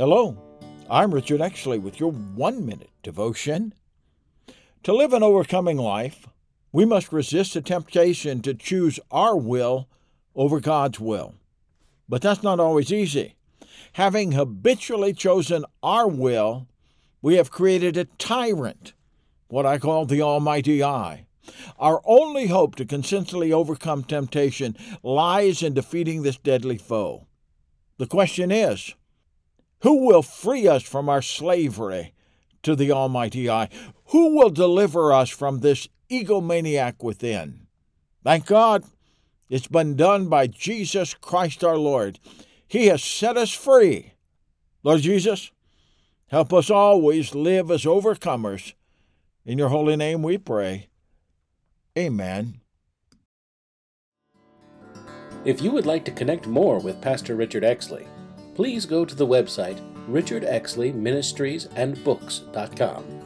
Hello, I'm Richard Exley with your one minute devotion. To live an overcoming life, we must resist the temptation to choose our will over God's will. But that's not always easy. Having habitually chosen our will, we have created a tyrant, what I call the Almighty I. Our only hope to consistently overcome temptation lies in defeating this deadly foe. The question is who will free us from our slavery to the Almighty I? Who will deliver us from this egomaniac within? Thank God, it's been done by Jesus Christ our Lord. He has set us free. Lord Jesus, help us always live as overcomers. In your holy name we pray. Amen. If you would like to connect more with Pastor Richard Exley, please go to the website richardexleyministriesandbooks.com.